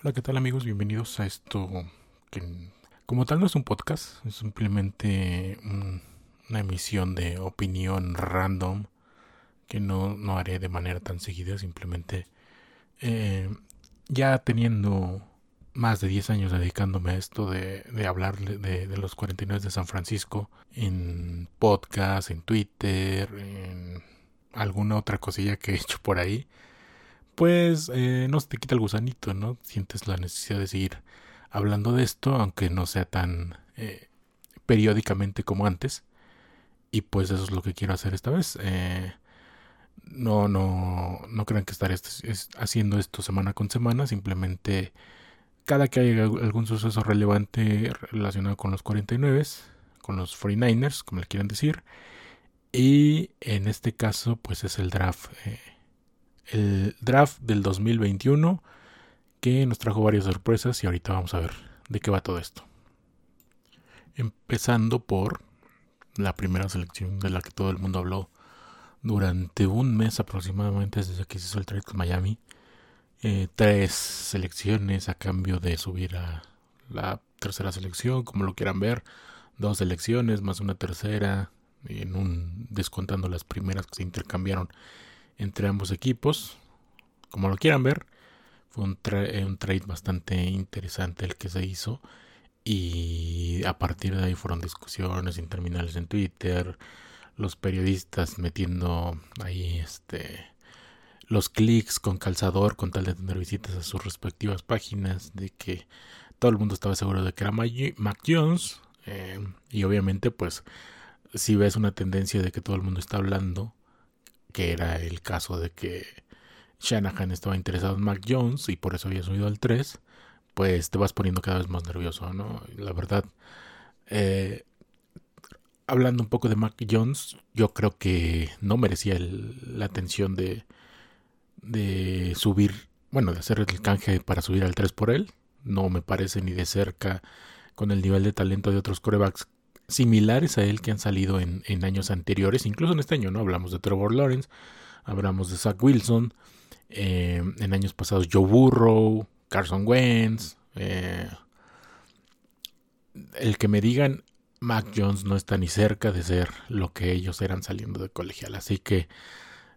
Hola, ¿qué tal amigos? Bienvenidos a esto como tal no es un podcast, es simplemente una emisión de opinión random que no, no haré de manera tan seguida, simplemente eh, ya teniendo más de 10 años dedicándome a esto de, de hablar de, de, los 49 de San Francisco en podcast, en Twitter, en alguna otra cosilla que he hecho por ahí pues eh, no se te quita el gusanito, ¿no? Sientes la necesidad de seguir hablando de esto, aunque no sea tan eh, periódicamente como antes. Y pues eso es lo que quiero hacer esta vez. Eh, no, no, no crean que estaré haciendo esto semana con semana, simplemente cada que haya algún suceso relevante relacionado con los 49, con los 49ers, como le quieran decir. Y en este caso, pues es el draft el draft del 2021 que nos trajo varias sorpresas y ahorita vamos a ver de qué va todo esto. Empezando por la primera selección de la que todo el mundo habló durante un mes aproximadamente desde que se hizo el trade con Miami. Eh, tres selecciones a cambio de subir a la tercera selección, como lo quieran ver. Dos selecciones más una tercera, en un descontando las primeras que se intercambiaron entre ambos equipos. Como lo quieran ver, fue un, eh, un trade bastante interesante el que se hizo. Y a partir de ahí fueron discusiones interminables en Twitter, los periodistas metiendo ahí este los clics con calzador con tal de tener visitas a sus respectivas páginas, de que todo el mundo estaba seguro de que era Mac Jones. Eh, y obviamente, pues, si ves una tendencia de que todo el mundo está hablando que era el caso de que Shanahan estaba interesado en Mac Jones y por eso había subido al 3, pues te vas poniendo cada vez más nervioso, ¿no? La verdad, eh, hablando un poco de Mac Jones, yo creo que no merecía la atención de, de subir, bueno, de hacer el canje para subir al 3 por él. No me parece ni de cerca con el nivel de talento de otros corebacks similares a él que han salido en, años anteriores, incluso en este año, ¿no? Hablamos de Trevor Lawrence, hablamos de Zach Wilson, eh, en años pasados Joe Burrow, Carson Wentz, eh, el que me digan Mac Jones no está ni cerca de ser lo que ellos eran saliendo de colegial, así que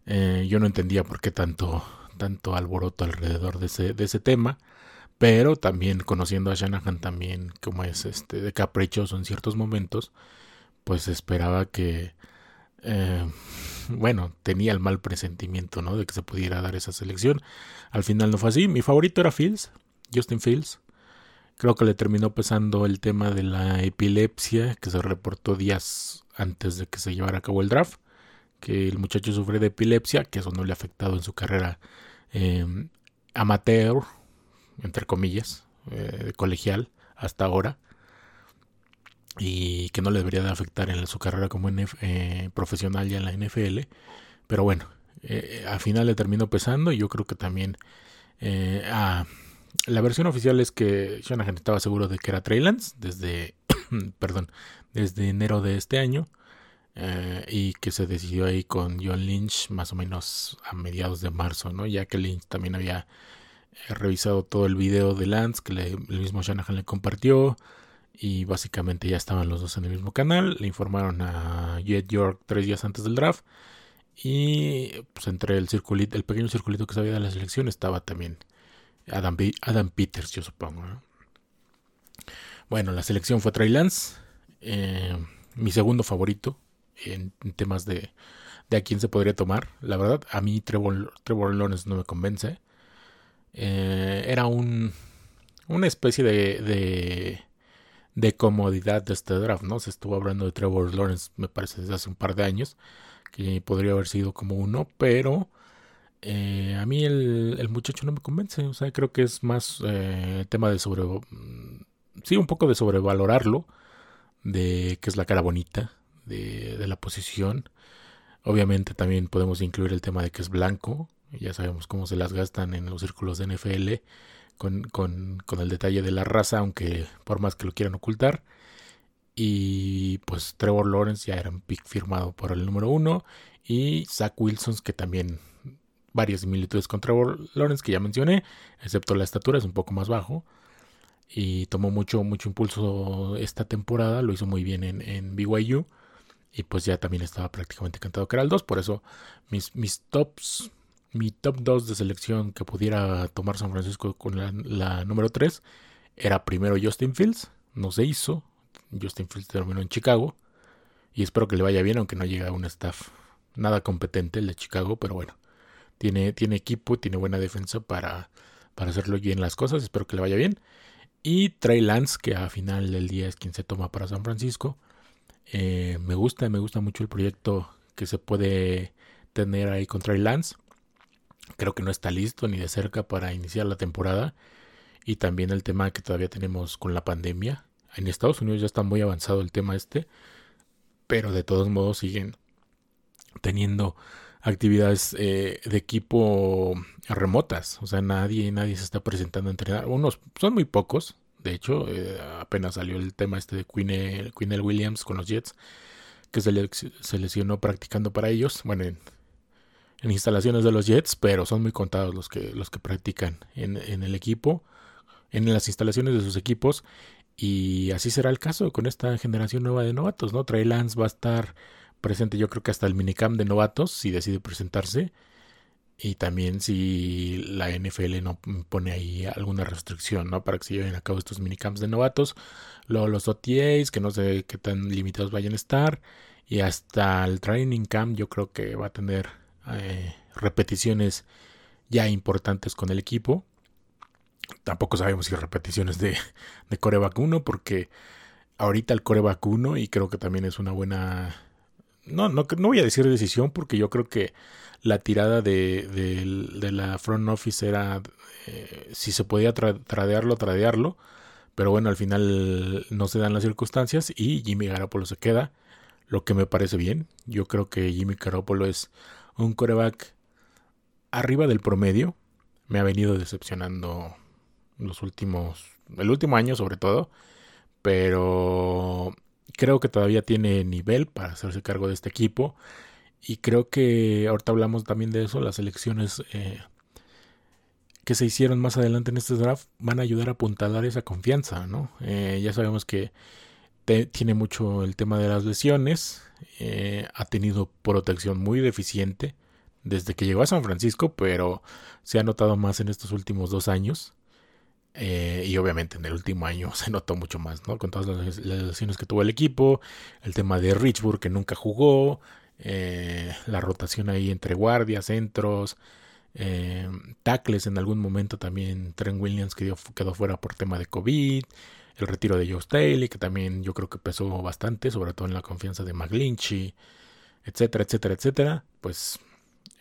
eh, yo no entendía por qué tanto, tanto alboroto alrededor de ese, de ese tema pero también conociendo a Shanahan también como es este de caprichoso en ciertos momentos pues esperaba que eh, bueno tenía el mal presentimiento no de que se pudiera dar esa selección. Al final no fue así. Mi favorito era Fields Justin Fields. Creo que le terminó pesando el tema de la epilepsia que se reportó días antes de que se llevara a cabo el draft que el muchacho sufre de epilepsia que eso no le ha afectado en su carrera eh, amateur entre comillas, eh, colegial hasta ahora y que no le debería de afectar en su carrera como eh, profesional ya en la NFL. Pero bueno, eh, al final le terminó pesando y yo creo que también ah, la versión oficial es que Shanahan estaba seguro de que era Trey Lance desde, perdón, desde enero de este año. y que se decidió ahí con John Lynch más o menos a mediados de marzo, ¿no? Ya que Lynch también había He revisado todo el video de Lance que el mismo Shanahan le compartió. Y básicamente ya estaban los dos en el mismo canal. Le informaron a Jet York tres días antes del draft. Y pues entre el circulito, el pequeño circulito que sabía de la selección estaba también Adam, Peters, yo supongo. Bueno, la selección fue Trey Lance. Eh, mi segundo favorito en, temas de, de, a quién se podría tomar. La verdad, a mí Trevor, Trevor Lawrence no me convence. Eh, era un, una especie de, de, comodidad de este draft, ¿no? Se estuvo hablando de Trevor Lawrence, me parece, desde hace un par de años, que podría haber sido como uno, pero eh, a mí el, el, muchacho no me convence, o sea, creo que es más eh, tema de sobre... Mm, sí, un poco de sobrevalorarlo, de que es la cara bonita de, de la posición. Obviamente también podemos incluir el tema de que es blanco, ya sabemos cómo se las gastan en los círculos de NFL con, con, con el detalle de la raza, aunque por más que lo quieran ocultar. Y pues Trevor Lawrence ya era un pick firmado por el número uno. Y Zach Wilson, que también varias similitudes con Trevor Lawrence que ya mencioné, excepto la estatura, es un poco más bajo. Y tomó mucho, mucho impulso esta temporada, lo hizo muy bien en, en BYU. Y pues ya también estaba prácticamente cantado que era el 2. Por eso mis, mis tops, mi top 2 de selección que pudiera tomar San Francisco con la, número 3 era primero Justin Fields. No se hizo. Justin Fields terminó en Chicago. Y espero que le vaya bien, aunque no llegue a un staff nada competente el de Chicago. Pero bueno, tiene, tiene equipo, tiene buena defensa para, para hacerlo bien las cosas. Espero que le vaya bien. Y Trey Lance, que a final del día es quien se toma para San Francisco. Eh, me gusta, me gusta mucho el proyecto que se puede tener ahí con Trey Lance. Creo que no está listo ni de cerca para iniciar la temporada. Y también el tema que todavía tenemos con la pandemia. En Estados Unidos ya está muy avanzado el tema este. Pero de todos modos siguen teniendo actividades eh, de equipo remotas. O sea, nadie, nadie se está presentando a entrenar. Unos son muy pocos. De hecho, eh, apenas salió el tema este de Queen Williams con los Jets, que se, se, lesionó practicando para ellos. Bueno, en, instalaciones de los Jets, pero son muy contados los que, los que practican en, en el equipo, en las instalaciones de sus equipos. Y así será el caso con esta generación nueva de novatos, ¿no? Trey Lance va a estar presente yo creo que hasta el minicamp de novatos si decide presentarse. Y también si la NFL no pone ahí alguna restricción, ¿no? Para que se lleven a cabo estos minicamps de novatos. Luego los OTAs, que no sé qué tan limitados vayan a estar. Y hasta el training camp yo creo que va a tener eh, repeticiones ya importantes con el equipo. Tampoco sabemos si repeticiones de, de coreback 1 porque ahorita el coreback 1 y creo que también es una buena no, no, no voy a decir decisión porque yo creo que la tirada de, de, la front office era eh, si se podía tradearlo, tradearlo. Pero bueno, al final no se dan las circunstancias y Jimmy Garoppolo se queda, lo que me parece bien. Yo creo que Jimmy Garoppolo es un coreback arriba del promedio. Me ha venido decepcionando los últimos, el último año sobre todo. Pero creo que todavía tiene nivel para hacerse cargo de este equipo. Y creo que ahorita hablamos también de eso, las elecciones eh, que se hicieron más adelante en este draft van a ayudar a apuntalar esa confianza, ¿no? Eh, ya sabemos que tiene mucho el tema de las lesiones, eh, ha tenido protección muy deficiente desde que llegó a San Francisco, pero se ha notado más en estos últimos dos años. Eh, y obviamente en el último año se notó mucho más, ¿no? Con todas las, lesiones que tuvo el equipo, el tema de Richburg que nunca jugó, eh, la rotación ahí entre guardias, centros, eh, tackles en algún momento también Trent Williams quedó, quedó fuera por tema de COVID, el retiro de Joe Staley que también yo creo que pesó bastante, sobre todo en la confianza de McGlinchy, etcétera, etcétera, etcétera, pues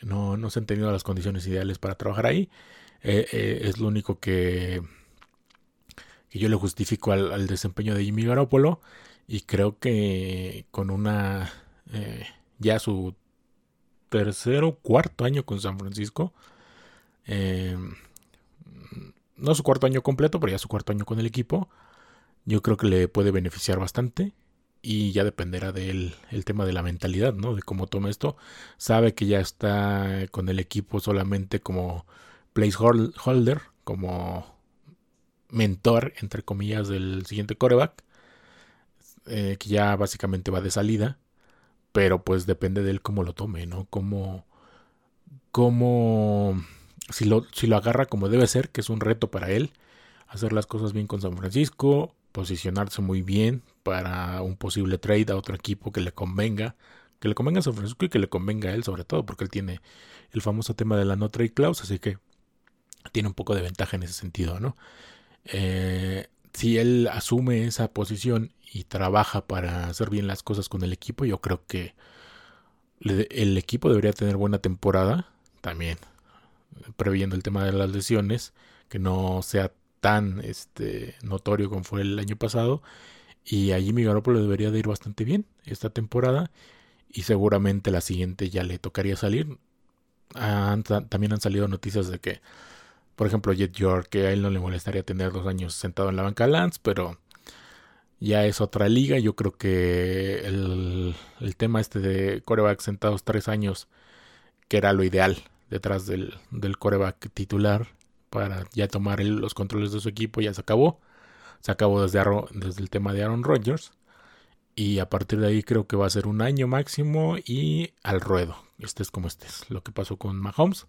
no, no se han tenido las condiciones ideales para trabajar ahí. es lo único que que yo le justifico al, desempeño de Jimmy Garoppolo y creo que con una eh, ya su tercero cuarto año con San Francisco eh, no su cuarto año completo pero ya su cuarto año con el equipo yo creo que le puede beneficiar bastante y ya dependerá del el tema de la mentalidad, ¿no? De cómo toma esto. Sabe que ya está con el equipo solamente como placeholder, como mentor, entre comillas, del siguiente coreback, eh, que ya básicamente va de salida, pero pues depende de él cómo lo tome, ¿no? Cómo, cómo, si lo, si lo agarra como debe ser, que es un reto para él, hacer las cosas bien con San Francisco, posicionarse muy bien para un posible trade a otro equipo que le convenga, que le convenga a San Francisco y que le convenga a él sobre todo, porque él tiene el famoso tema de la no trade clause, así que tiene un poco de ventaja en ese sentido, ¿no? Eh, si él asume esa posición y trabaja para hacer bien las cosas con el equipo, yo creo que el equipo debería tener buena temporada también, previendo el tema de las lesiones, que no sea tan este, notorio como fue el año pasado. Y a Jimmy Garoppolo debería de ir bastante bien esta temporada. Y seguramente la siguiente ya le tocaría salir. también han salido noticias de que por ejemplo, Jet York, que a él no le molestaría tener dos años sentado en la banca Lance, pero ya es otra liga. Yo creo que el, tema este de coreback sentados tres años, que era lo ideal detrás del, del coreback titular para ya tomar los controles de su equipo, ya se acabó. Se acabó desde, el tema de Aaron Rodgers. Y a partir de ahí creo que va a ser un año máximo y al ruedo. Estés como estés. Lo que pasó con Mahomes.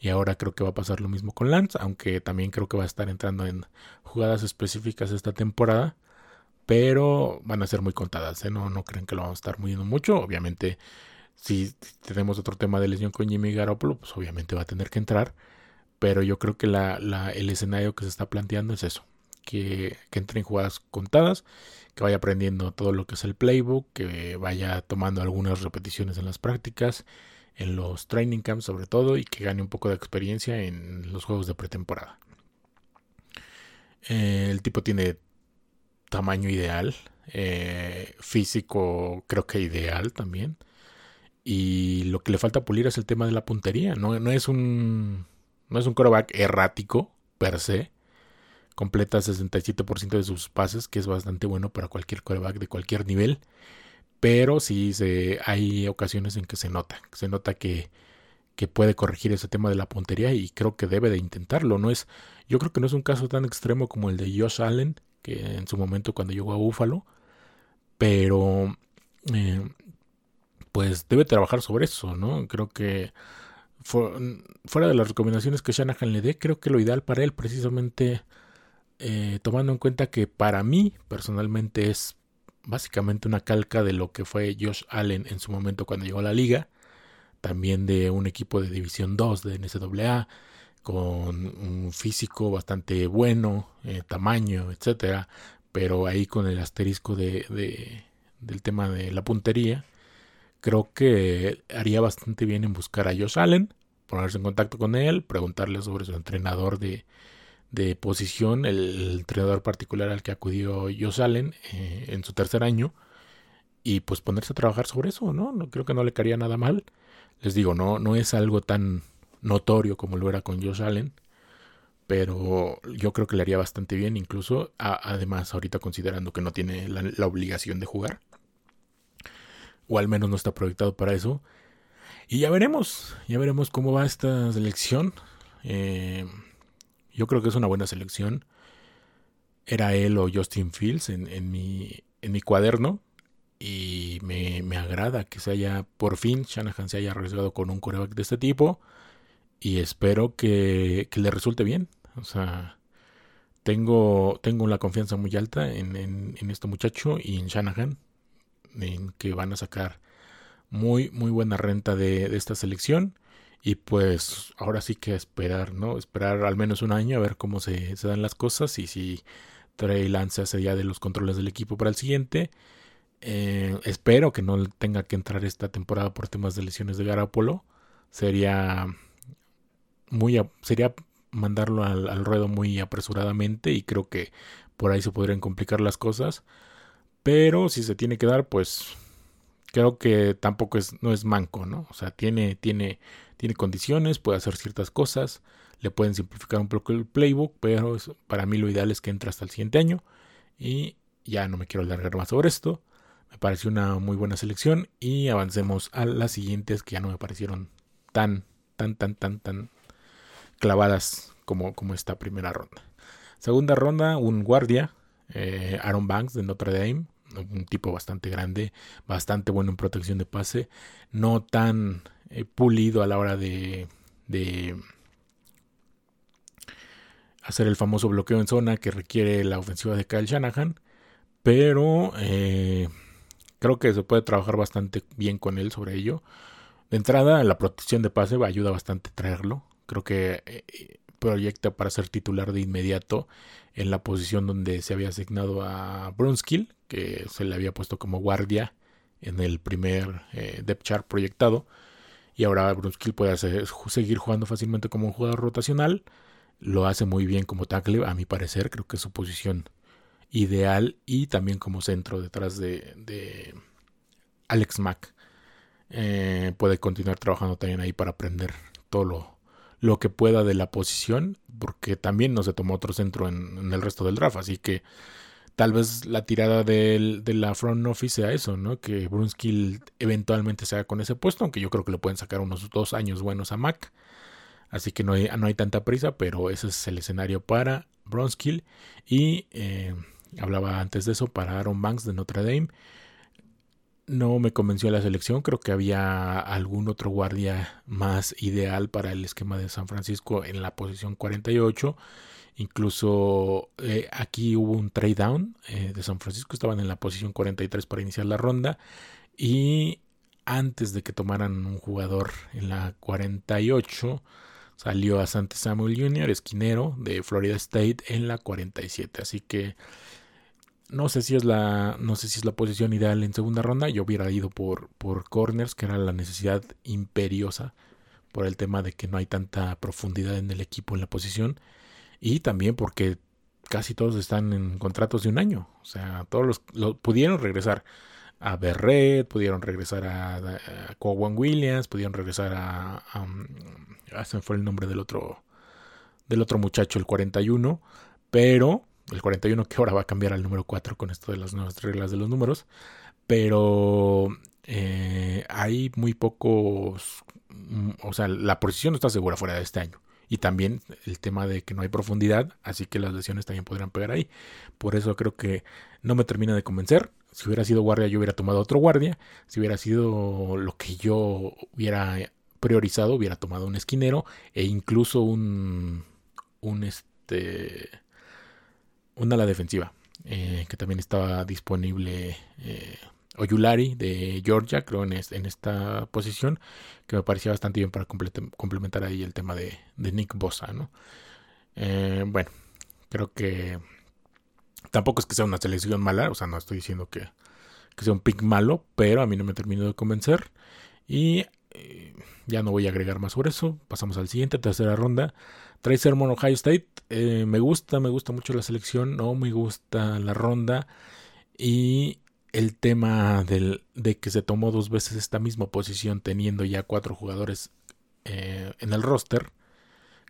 Y ahora creo que va a pasar lo mismo con Lance. Aunque también creo que va a estar entrando en jugadas específicas esta temporada. Pero van a ser muy contadas. ¿eh? No, no creen que lo vamos a estar moviendo mucho. Obviamente, si tenemos otro tema de lesión con Jimmy Garoppolo, pues obviamente va a tener que entrar. Pero yo creo que la, el escenario que se está planteando es eso. Que, que entre en jugadas contadas que vaya aprendiendo todo lo que es el playbook, que vaya tomando algunas repeticiones en las prácticas, en los training camps sobre todo, y que gane un poco de experiencia en los juegos de pretemporada. Eh, el tipo tiene tamaño ideal, eh, físico creo que ideal también. Y lo que le falta pulir es el tema de la puntería. No, no es un no es un coreback errático per se, completa 67% de sus pases, que es bastante bueno para cualquier quarterback de cualquier nivel. Pero sí hay ocasiones en que se nota, se nota que, que puede corregir ese tema de la puntería y creo que debe de intentarlo. No es, yo creo que no es un caso tan extremo como el de Josh Allen, que en su momento cuando llegó a Buffalo, pero eh, pues debe trabajar sobre eso, ¿no? Creo que fuera de las recomendaciones que Shanahan le dé, creo que lo ideal para él precisamente eh, tomando en cuenta que para mí personalmente es básicamente una calca de lo que fue Josh Allen en su momento cuando llegó a la liga, también de un equipo de División 2 de NCAA, con un físico bastante bueno, eh, tamaño, etcétera, pero ahí con el asterisco de, de, del tema de la puntería, creo que haría bastante bien en buscar a Josh Allen, ponerse en contacto con él, preguntarle sobre su entrenador de, de posición, el, entrenador particular al que acudió Josh Allen eh, en su tercer año, y pues ponerse a trabajar sobre eso, ¿no? no Creo que no le caería nada mal. Les digo, no, no es algo tan notorio como lo era con Josh Allen, pero yo creo que le haría bastante bien, incluso además ahorita considerando que no tiene la, obligación de jugar, o al menos no está proyectado para eso. Y ya veremos, ya veremos cómo va esta selección. Eh, yo creo que es una buena selección. Era él o Justin Fields en, mi, en mi cuaderno. Y me, agrada que se haya, por fin, Shanahan se haya arriesgado con un coreback de este tipo. Y espero que, le resulte bien. O sea, tengo, tengo la confianza muy alta en, en, este muchacho y en Shanahan. Que van a sacar muy, muy buena renta de, esta selección. Y pues ahora sí que esperar, ¿no? Esperar al menos un año a ver cómo se, dan las cosas y si Trey Lance hace ya de los controles del equipo para el siguiente. Eh, espero que no tenga que entrar esta temporada por temas de lesiones de Garapolo. Sería muy sería mandarlo al, ruedo muy apresuradamente y creo que por ahí se podrían complicar las cosas. Pero si se tiene que dar, pues creo que tampoco es no es manco, ¿no? O sea, tiene tiene tiene condiciones, puede hacer ciertas cosas, le pueden simplificar un poco el playbook, pero para mí lo ideal es que entre hasta el siguiente año. Y ya no me quiero alargar más sobre esto. Me pareció una muy buena selección y avancemos a las siguientes que ya no me parecieron tan, tan, tan, tan, tan clavadas como, como esta primera ronda. Segunda ronda, un guardia, eh, Aaron Banks de Notre Dame, un tipo bastante grande, bastante bueno en protección de pase, no tan eh, pulido a la hora de, de hacer el famoso bloqueo en zona que requiere la ofensiva de Kyle Shanahan. Pero eh, creo que se puede trabajar bastante bien con él sobre ello. De entrada, la protección de pase ayuda bastante a traerlo. Creo que eh, proyecta para ser titular de inmediato en la posición donde se había asignado a Brunskill, que se le había puesto como guardia en el primer depth chart proyectado. Y ahora Brunskill puede seguir jugando fácilmente como un jugador rotacional. Lo hace muy bien como tackle, a mi parecer. Creo que es su posición ideal. Y también como centro detrás de, Alex Mack. Eh, puede continuar trabajando también ahí para aprender todo lo, lo, que pueda de la posición. Porque también no se tomó otro centro en, el resto del draft. Así que tal vez la tirada de la front office sea eso, ¿no? Que Brunskill eventualmente se haga con ese puesto, aunque yo creo que le pueden sacar unos dos años buenos a Mac. Así que no hay, no hay tanta prisa, pero ese es el escenario para Bronskill. Y eh, hablaba antes de eso para Aaron Banks de Notre Dame. No me convenció la selección, creo que había algún otro guardia más ideal para el esquema de San Francisco en la posición 48. Incluso eh, aquí hubo un trade down eh, de San Francisco, estaban en la posición 43 para iniciar la ronda. Y antes de que tomaran un jugador en la 48, salió a Sante Samuel Jr., esquinero de Florida State, en la 47. Así que no sé si es la, no sé si es la posición ideal en segunda ronda. Yo hubiera ido por, por corners, que era la necesidad imperiosa por el tema de que no hay tanta profundidad en el equipo en la posición. Y también porque casi todos están en contratos de un año. O sea, todos los, pudieron regresar a Berret, pudieron regresar a, a Williams, pudieron regresar a, a, a, se fue el nombre del otro del otro muchacho, el 41, pero el 41 que ahora va a cambiar al número 4 con esto de las nuevas reglas de los números, pero eh, hay muy pocos, mm, o sea, la posición no está segura fuera de este año. Y también el tema de que no hay profundidad, así que las lesiones también podrían pegar ahí. Por eso creo que no me termina de convencer. Si hubiera sido guardia, yo hubiera tomado otro guardia. Si hubiera sido lo que yo hubiera priorizado, hubiera tomado un esquinero e incluso un, un este, una la defensiva, eh, que también estaba disponible eh, Oyulari de Georgia, creo en, esta posición, que me parecía bastante bien para complementar ahí el tema de, Nick Bosa, ¿no? Eh, bueno, creo que tampoco es que sea una selección mala, o sea, no estoy diciendo que, que sea un pick malo, pero a mí no me terminó de convencer. Y ya no voy a agregar más sobre eso. Pasamos al siguiente, tercera ronda. Trae Sermon Ohio State. Eh, me gusta, me gusta mucho la selección. No me gusta la ronda. Y el tema del, de que se tomó dos veces esta misma posición teniendo ya cuatro jugadores eh, en el roster.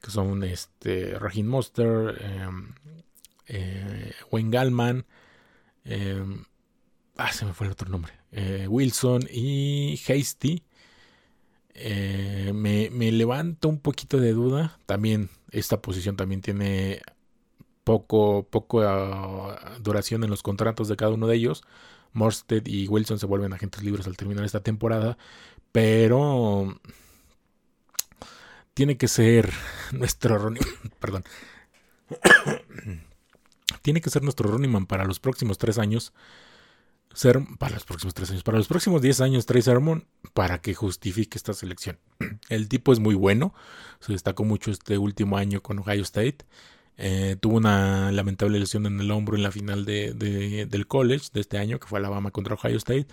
Que son este, Monster, em, eh, Wayne Gallman. Em, ah, se me fue el otro nombre. Wilson y Hasty eh, me, me levanta un poquito de duda. También esta posición también tiene poco, poco ah, duración en los contratos de cada uno de ellos. Morsted y Wilson se vuelven agentes libres al terminar esta temporada. Pero tiene que ser nuestro running, perdón. tiene que ser nuestro running man para los próximos tres años para los próximos tres años, para los próximos diez años Trey Sermon para que justifique esta selección. El tipo es muy bueno, se destacó mucho este último año con Ohio State. Eh, tuvo una lamentable lesión en el hombro en la final de, del college de este año, que fue Alabama contra Ohio State,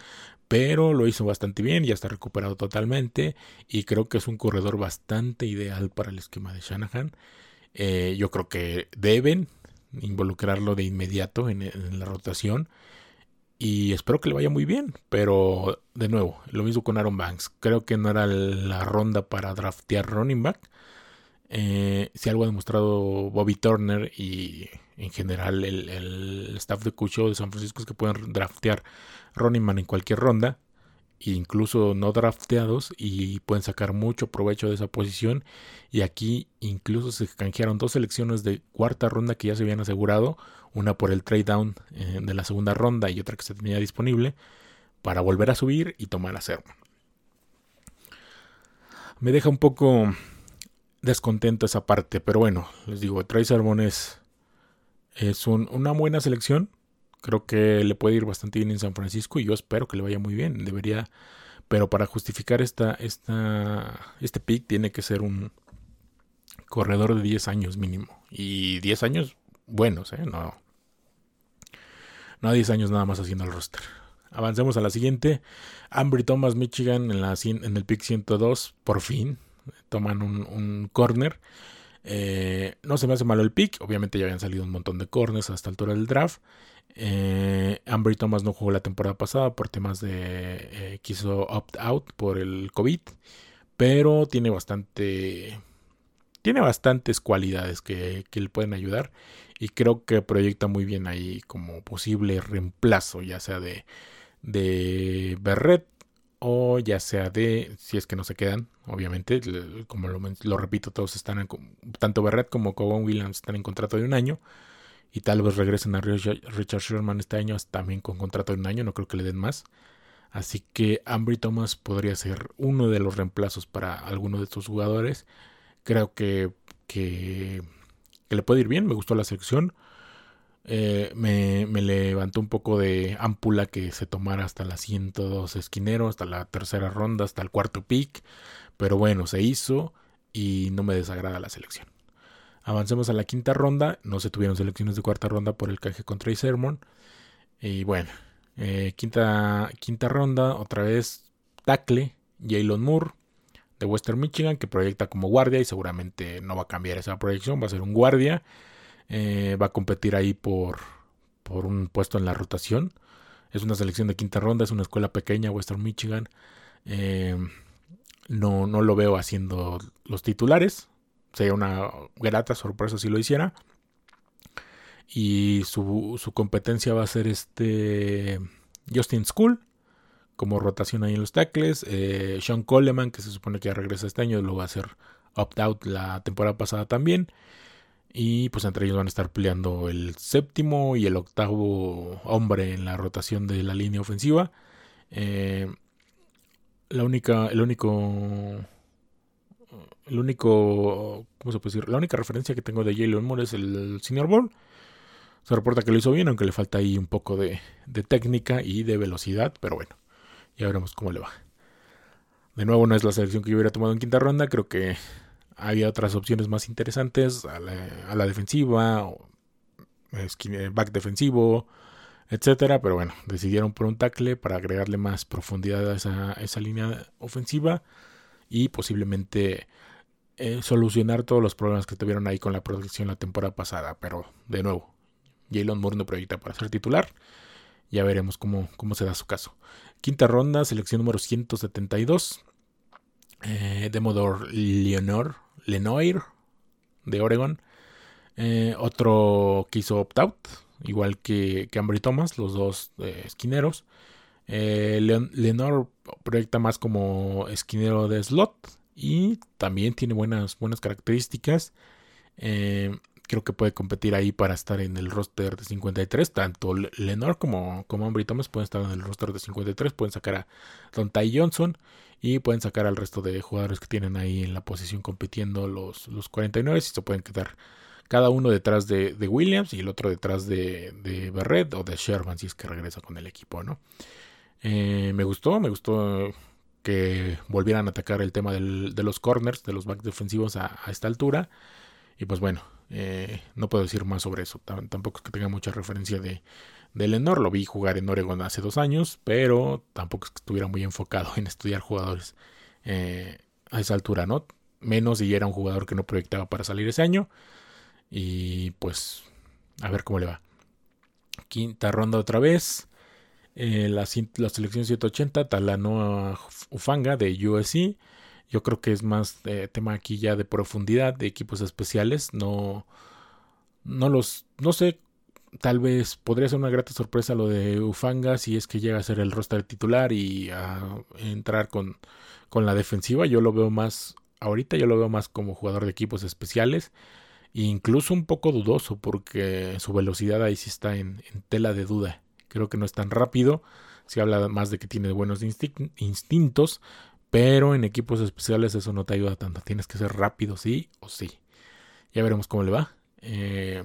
pero lo hizo bastante bien, ya está recuperado totalmente y creo que es un corredor bastante ideal para el esquema de Shanahan. Eh, yo creo que deben involucrarlo de inmediato en la rotación y espero que le vaya muy bien. Pero de nuevo, lo mismo con Aaron Banks. Creo que no era la ronda para draftear running back. Eh, si algo ha demostrado Bobby Turner y en general el, staff de Cucho de San Francisco es que pueden draftear running man en cualquier ronda incluso no drafteados y pueden sacar mucho provecho de esa posición y aquí incluso se canjearon dos selecciones de cuarta ronda que ya se habían asegurado una por el trade down eh, de la segunda ronda y otra que se tenía disponible para volver a subir y tomar a Sermon me deja un poco descontento esa parte pero bueno les digo Trey Sermon es, es una buena selección Creo que le puede ir bastante bien en San Francisco y yo espero que le vaya muy bien. Debería, pero para justificar esta, esta, este pick tiene que ser un corredor de 10 años mínimo. Y 10 años buenos, ¿eh? No, no 10 años nada más haciendo el roster. Avancemos a la siguiente. Ambry Thomas, Michigan, en, el pick 102, por fin toman un, un corner. Eh, no se me hace malo el pick. Obviamente ya habían salido un montón de corners hasta la altura del draft. Eh, Ambry Thomas no jugó la temporada pasada por temas de eh, quiso opt out por el COVID, pero tiene bastante tiene bastantes cualidades que, le pueden ayudar y creo que proyecta muy bien ahí como posible reemplazo, ya sea de, de Berret o ya sea de, si es que no se quedan, obviamente, como lo, repito, todos están, en, tanto Barrett como Cowan Williams están en contrato de un año, y tal vez regresen a Richard Sherman este año también con contrato de un año, no creo que le den más. Así que Ambry Thomas podría ser uno de los reemplazos para alguno de estos jugadores. Creo que, que, le puede ir bien, me gustó la selección. Eh, me, me, levantó un poco de ámpula que se tomara hasta la 102 esquinero, hasta la tercera ronda, hasta el cuarto pick. Pero bueno, se hizo y no me desagrada la selección. Avancemos a la quinta ronda. No se tuvieron selecciones de cuarta ronda por el caje contra Sermon. Y bueno, eh, quinta, quinta ronda, otra vez tackle, Jalen Moore Western Michigan, que proyecta como guardia y seguramente no va a cambiar esa proyección, va a ser un guardia. Eh, va a competir ahí por, por un puesto en la rotación. Es una selección de quinta ronda, es una escuela pequeña, Western Michigan. Eh, no, no lo veo haciendo los titulares. Sería una grata sorpresa si lo hiciera. Y su, su competencia va a ser este Justin School como rotación ahí en los tackles. Eh, Sean Coleman, que se supone que ya regresa este año, lo va a hacer opt-out la temporada pasada también. Y pues entre ellos van a estar peleando el séptimo y el octavo hombre en la rotación de la línea ofensiva. Eh, la única, el único, el único, ¿cómo se puede decir? La única referencia que tengo de Jalen Moore es el Senior Bowl. Se reporta que lo hizo bien, aunque le falta ahí un poco de, de técnica y de velocidad, pero bueno, ya veremos cómo le va. De nuevo, no es la selección que yo hubiera tomado en quinta ronda, creo que había otras opciones más interesantes a la, defensiva, back defensivo, etcétera. Pero bueno, decidieron por un tackle para agregarle más profundidad a esa, esa línea ofensiva y posiblemente eh, solucionar todos los problemas que tuvieron ahí con la protección la temporada pasada. Pero de nuevo, Jalen Moore no proyecta para ser titular. Ya veremos cómo, cómo se da su caso. Quinta ronda, selección número 172. Eh, Demodor Leonor Lenoir de Oregon. Eh, otro que hizo opt-out, igual que, que Thomas, los dos eh, esquineros. Eh, Lenore proyecta más como esquinero de slot y también tiene buenas, buenas características. Creo que puede competir ahí para estar en el roster de 53. Tanto Lenore como, como Thomas pueden estar en el roster de 53. Pueden sacar a Don Ty Johnson y pueden sacar al resto de jugadores que tienen ahí en la posición compitiendo los, los 49 y se pueden quedar cada uno detrás de, Williams y el otro detrás de, de, o de Sherman si es que regresa con el equipo, ¿no? Eh, me gustó, me gustó que volvieran a atacar el tema de los corners, de los backs defensivos a, esta altura. Y pues bueno, eh, no puedo decir más sobre eso. Tampoco es que tenga mucha referencia de, de Lenor. Lo vi jugar en Oregon hace dos años, pero tampoco es que estuviera muy enfocado en estudiar jugadores eh, a esa altura, ¿no? Menos si era un jugador que no proyectaba para salir ese año. Y pues, a ver cómo le va. Quinta ronda otra vez. Eh, la, selección 180, Talanoa Ufanga de USC. Yo creo que es más tema aquí ya de profundidad de equipos especiales. No, no los, no sé tal vez podría ser una grata sorpresa lo de Ufanga si es que llega a ser el roster titular y a entrar con, con la defensiva. Yo lo veo más, ahorita yo lo veo más como jugador de equipos especiales. E incluso un poco dudoso porque su velocidad ahí sí está en, tela de duda. Creo que no es tan rápido. Se habla más de que tiene buenos instintos. Pero en equipos especiales eso no te ayuda tanto. Tienes que ser rápido, sí o sí. Ya veremos cómo le va. Eh,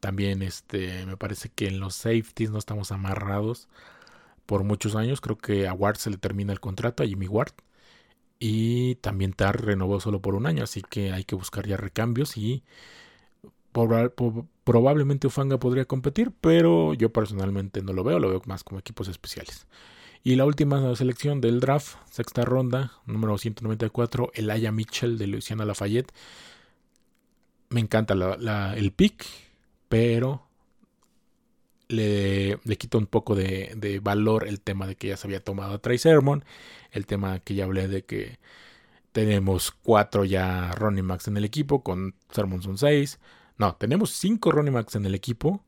también este, me parece que en los safeties no estamos amarrados por muchos años. Creo que a Ward se le termina el contrato, a Jimmy Ward. Y también Tar renovó solo por un año, así que hay que buscar ya recambios y probablemente Ufanga podría competir, pero yo personalmente no lo veo, lo veo más como equipos especiales. Y la última selección del draft, sexta ronda, número 194, Elijah Mitchell de Louisiana Lafayette. Me encanta el pick pero le, le quita un poco de, valor el tema de que ya se había tomado a Trey Sermon, el tema que ya hablé de que tenemos cuatro ya Ronnie Max en el equipo, con Sermon son seis. No, tenemos cinco Ronnie Max en el equipo,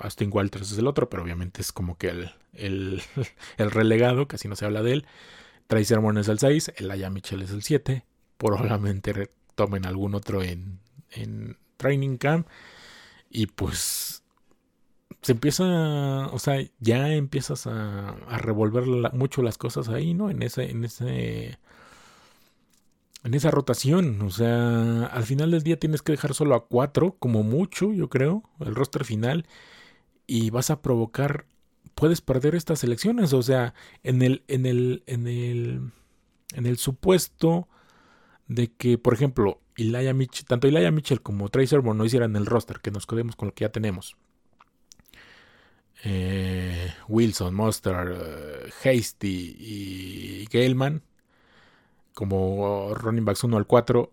Austin Walters es el otro, pero obviamente es como que el, el, el relegado, casi no se habla de él. Tracy Sermon es el 6, Aya Mitchell es el 7. Probablemente tomen algún otro en, en Training Camp. Y pues se empieza, o sea, ya empiezas a, a revolver mucho las cosas ahí, ¿no? En ese, en ese, en esa rotación. O sea, al final del día tienes que dejar solo a cuatro, como mucho, yo creo, el roster final. Y vas a provocar, puedes perder estas elecciones. O sea, en el, en el, en el, en el supuesto de que, por ejemplo, Elijah Mitchell, tanto Elijah Mitchell como Tracer no hicieran el roster, que nos quedemos con lo que ya tenemos. Eh, Wilson, Monster, eh, Hasty y Galeman como running backs 1 al 4,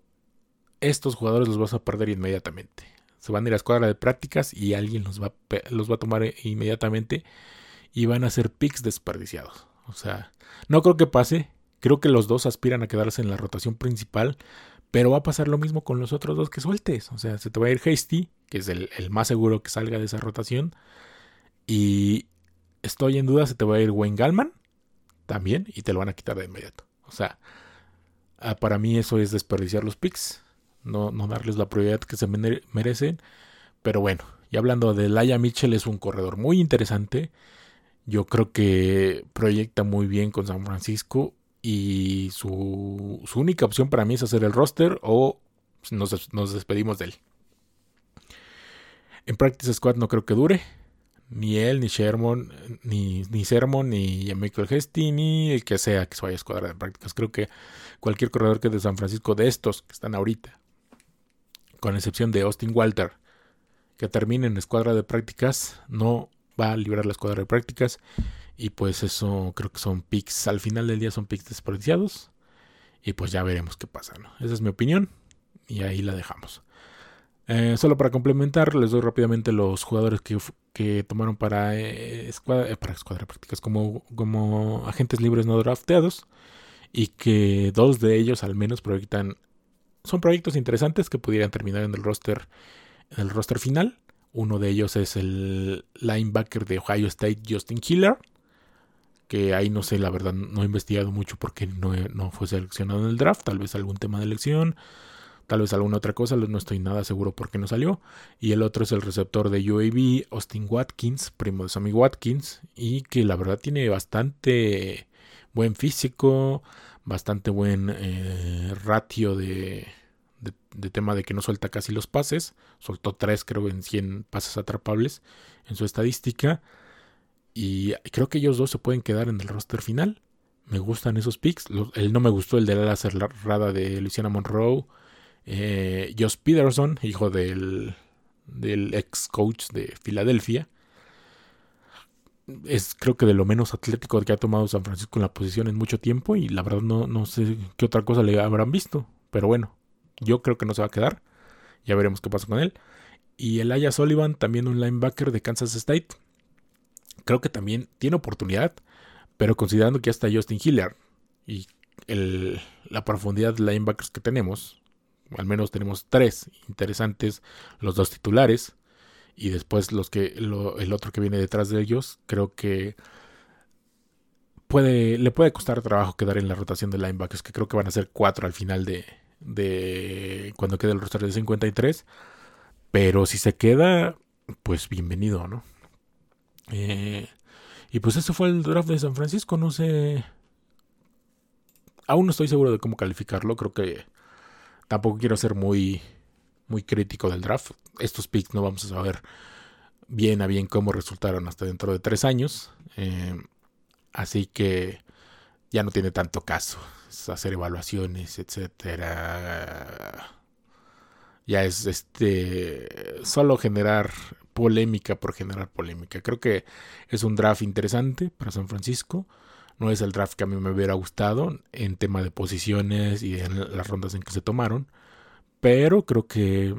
estos jugadores los vas a perder inmediatamente. Se van a ir a la escuadra de prácticas y alguien los va, los va a tomar inmediatamente y van a ser picks desperdiciados. O sea, no creo que pase. Creo que los dos aspiran a quedarse en la rotación principal, pero va a pasar lo mismo con los otros dos que sueltes. O sea, se te va a ir Hasty, que es el, el más seguro que salga de esa rotación. Y estoy en duda, se te va a ir Wayne Gallman también y te lo van a quitar de inmediato. O sea, Ah, para mí eso es desperdiciar los picks, no, darles la prioridad que se merecen. Pero bueno, y hablando de Laia Mitchell, es un corredor muy interesante. Yo creo que proyecta muy bien con San Francisco y su, única opción para mí es hacer el roster o nos despedimos de él. En Practice Squad no creo que dure ni él, ni Sherman, ni, ni Sermon, ni Michael Hesty, ni el que sea que se vaya a escuadra de prácticas. Creo que cualquier corredor que es de San Francisco, de estos que están ahorita, con excepción de Austin Walter, que termine en escuadra de prácticas, no va a librar la escuadra de prácticas. Y pues eso creo que son picks, al final del día son picks desperdiciados. Y pues ya veremos qué pasa, ¿no? Esa es mi opinión. Y ahí la dejamos. Eh, solo para complementar, les doy rápidamente los jugadores que, que tomaron para, eh, escuadra, eh, para escuadra prácticas como, como agentes libres no drafteados y que dos de ellos al menos proyectan son proyectos interesantes que pudieran terminar en el roster en el roster final. Uno de ellos es el linebacker de Ohio State Justin Killer, que ahí no sé, la verdad no he investigado mucho porque no, no fue seleccionado en el draft, tal vez algún tema de elección tal vez alguna otra cosa, no estoy nada seguro por qué no salió. Y el otro es el receptor de UAB, Austin Watkins, primo de Sammy Watkins, y que la verdad tiene bastante buen físico, bastante buen eh, ratio de, de, tema de que no suelta casi los pases. Soltó 3 creo en 100 pases atrapables en su estadística. Y creo que ellos dos se pueden quedar en el roster final. Me gustan esos picks. él no me gustó el de la cerrada de Luciana Monroe. Eh, Josh Peterson, hijo del, del ex coach de Filadelfia. Es creo que de lo menos atlético que ha tomado San Francisco en la posición en mucho tiempo y la verdad no, no sé qué otra cosa le habrán visto. Pero bueno, yo creo que no se va a quedar. Ya veremos qué pasa con él. Y el Aya Sullivan, también un linebacker de Kansas State. Creo que también tiene oportunidad, pero considerando que ya está Justin Hiller y el, la profundidad de linebackers que tenemos, al menos tenemos tres interesantes, los dos titulares y después los que el otro que viene detrás de ellos, creo que puede le puede costar trabajo quedar en la rotación de linebackers, que creo que van a ser cuatro al final de, de cuando quede el roster de 53, pero si se queda, pues bienvenido, ¿no? Eh, y pues eso fue el draft de San Francisco, no sé. Aún no estoy seguro de cómo calificarlo, creo que Tampoco quiero ser muy, muy crítico del draft. Estos picks no vamos a saber bien a bien cómo resultaron hasta dentro de tres años. Eh, así que ya no tiene tanto caso hacer evaluaciones, etcétera. Ya es este solo generar polémica por generar polémica. Creo que es un draft interesante para San Francisco. No es el draft que a mí me hubiera gustado en tema de posiciones y en las rondas en que se tomaron. Pero creo que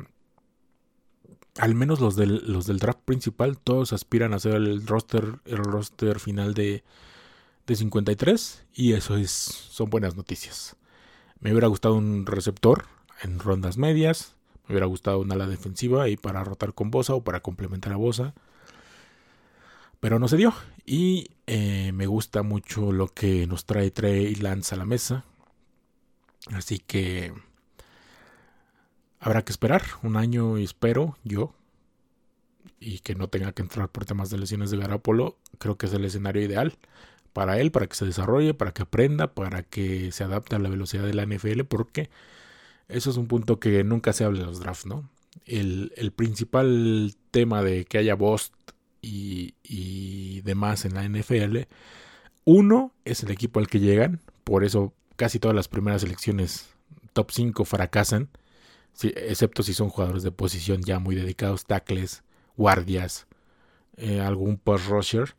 al menos los del, los del draft principal, todos aspiran a ser el roster, el roster final de, de 53. Y eso es, son buenas noticias. Me hubiera gustado un receptor en rondas medias. Me hubiera gustado una ala defensiva y para rotar con Bosa o para complementar a Bosa. Pero no se dio. Y eh, me gusta mucho lo que nos trae Trey Lance a la mesa. Así que habrá que esperar un año espero yo. Y que no tenga que entrar por temas de lesiones de Garapolo. Creo que es el escenario ideal para él, para que se desarrolle, para que aprenda, para que se adapte a la velocidad de la NFL. Porque eso es un punto que nunca se habla en los drafts, ¿no? El, el principal tema de que haya Bost y, demás en la NFL. Uno es el equipo al que llegan, por eso casi todas las primeras elecciones top 5 fracasan, excepto si son jugadores de posición ya muy dedicados, tackles, guardias, eh, algún post rusher,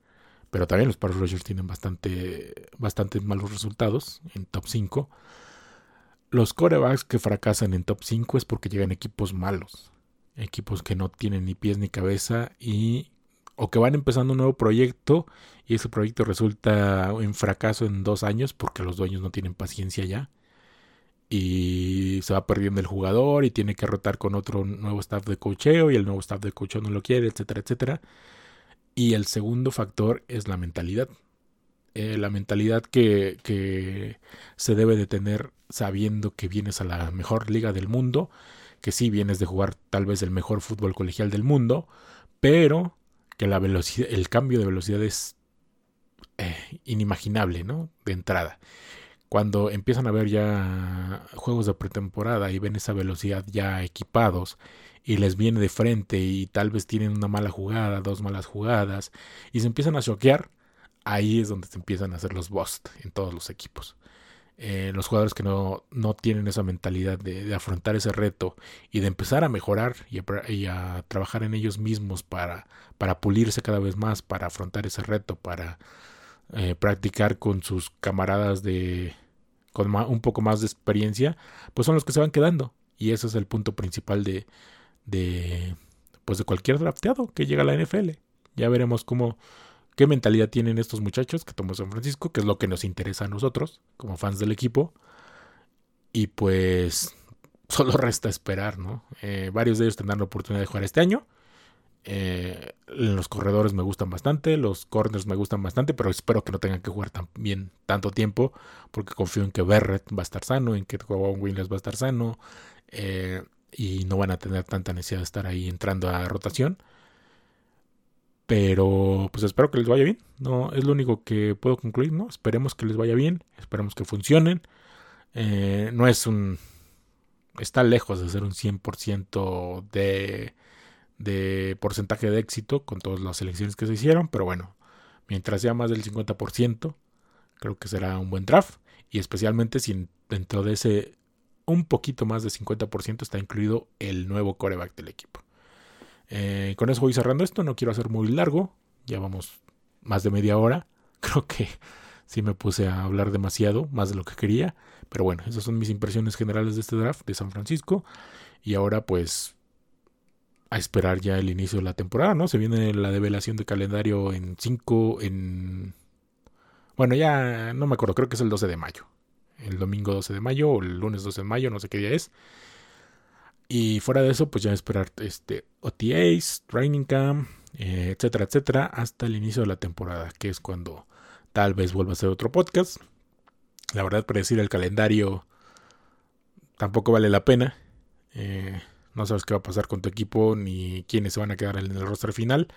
pero también los post rushers tienen bastante, bastante malos resultados en top 5. Los corebacks que fracasan en top 5 es porque llegan equipos malos, equipos que no tienen ni pies ni cabeza y o que van empezando un nuevo proyecto y ese proyecto resulta en fracaso en dos años porque los dueños no tienen paciencia ya y se va perdiendo el jugador y tiene que rotar con otro nuevo staff de cocheo y el nuevo staff de cocheo no lo quiere, etcétera, etcétera. Y el segundo factor es la mentalidad. Eh, la mentalidad que, que se debe de tener sabiendo que vienes a la mejor liga del mundo, que sí vienes de jugar tal vez el mejor fútbol colegial del mundo, pero que la velocidad, el cambio de velocidad es eh, inimaginable, ¿no? De entrada. Cuando empiezan a ver ya juegos de pretemporada y ven esa velocidad ya equipados y les viene de frente y tal vez tienen una mala jugada, dos malas jugadas y se empiezan a choquear, ahí es donde se empiezan a hacer los bust en todos los equipos. Eh, los jugadores que no, no tienen esa mentalidad de, afrontar ese reto y de empezar a mejorar y a, trabajar en ellos mismos para, para, pulirse cada vez más, para afrontar ese reto, para eh, practicar con sus camaradas de con un poco más de experiencia, pues son los que se van quedando. Y ese es el punto principal de, de, pues de cualquier drafteado que llega a la NFL. Ya veremos cómo, qué mentalidad tienen estos muchachos que tomó San Francisco, que es lo que nos interesa a nosotros, como fans del equipo. Y pues solo resta esperar, ¿no? Eh, varios de ellos tendrán la oportunidad de jugar este año. Eh, los corredores me gustan bastante, los corners me gustan bastante, pero espero que no tengan que jugar tan bien tanto tiempo, porque confío en que Berret va a estar sano, en que Juan Williams va a estar sano, eh, y no van a tener tanta necesidad de estar ahí entrando a rotación. Pero pues espero que les vaya bien. No es lo único que puedo concluir, ¿no? Esperemos que les vaya bien, esperemos que funcionen. Eh, no es un está lejos de ser un 100% de de porcentaje de éxito con todas las elecciones que se hicieron, pero bueno, mientras sea más del 50%, creo que será un buen draft y especialmente si dentro de ese un poquito más de 50% está incluido el nuevo coreback del equipo. Eh, con eso voy cerrando esto, no quiero hacer muy largo, ya vamos más de media hora, creo que sí me puse a hablar demasiado, más de lo que quería, pero bueno, esas son mis impresiones generales de este draft de San Francisco y ahora pues a esperar ya el inicio de la temporada, ¿no? Se viene la develación de calendario en 5, en... Bueno, ya no me acuerdo, creo que es el 12 de mayo. El domingo 12 de mayo o el lunes 12 de mayo, no sé qué día es. Y fuera de eso, pues ya esperar este OTAs, Training Camp, eh, etcétera, etcétera, hasta el inicio de la temporada, que es cuando tal vez vuelva a ser otro podcast. La verdad, predecir el calendario tampoco vale la pena. Eh, no sabes qué va a pasar con tu equipo ni quiénes se van a quedar en el roster final.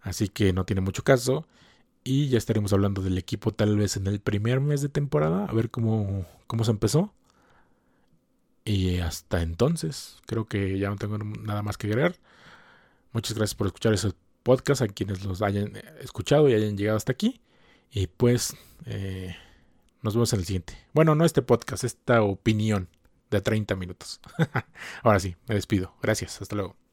Así que no tiene mucho caso. Y ya estaremos hablando del equipo tal vez en el primer mes de temporada. A ver cómo, cómo se empezó. Y hasta entonces, creo que ya no tengo nada más que agregar. Muchas gracias por escuchar ese podcast, a quienes los hayan escuchado y hayan llegado hasta aquí. Y pues eh, nos vemos en el siguiente. Bueno, no este podcast, esta opinión de 30 minutos. Ahora sí, me despido. Gracias, hasta luego.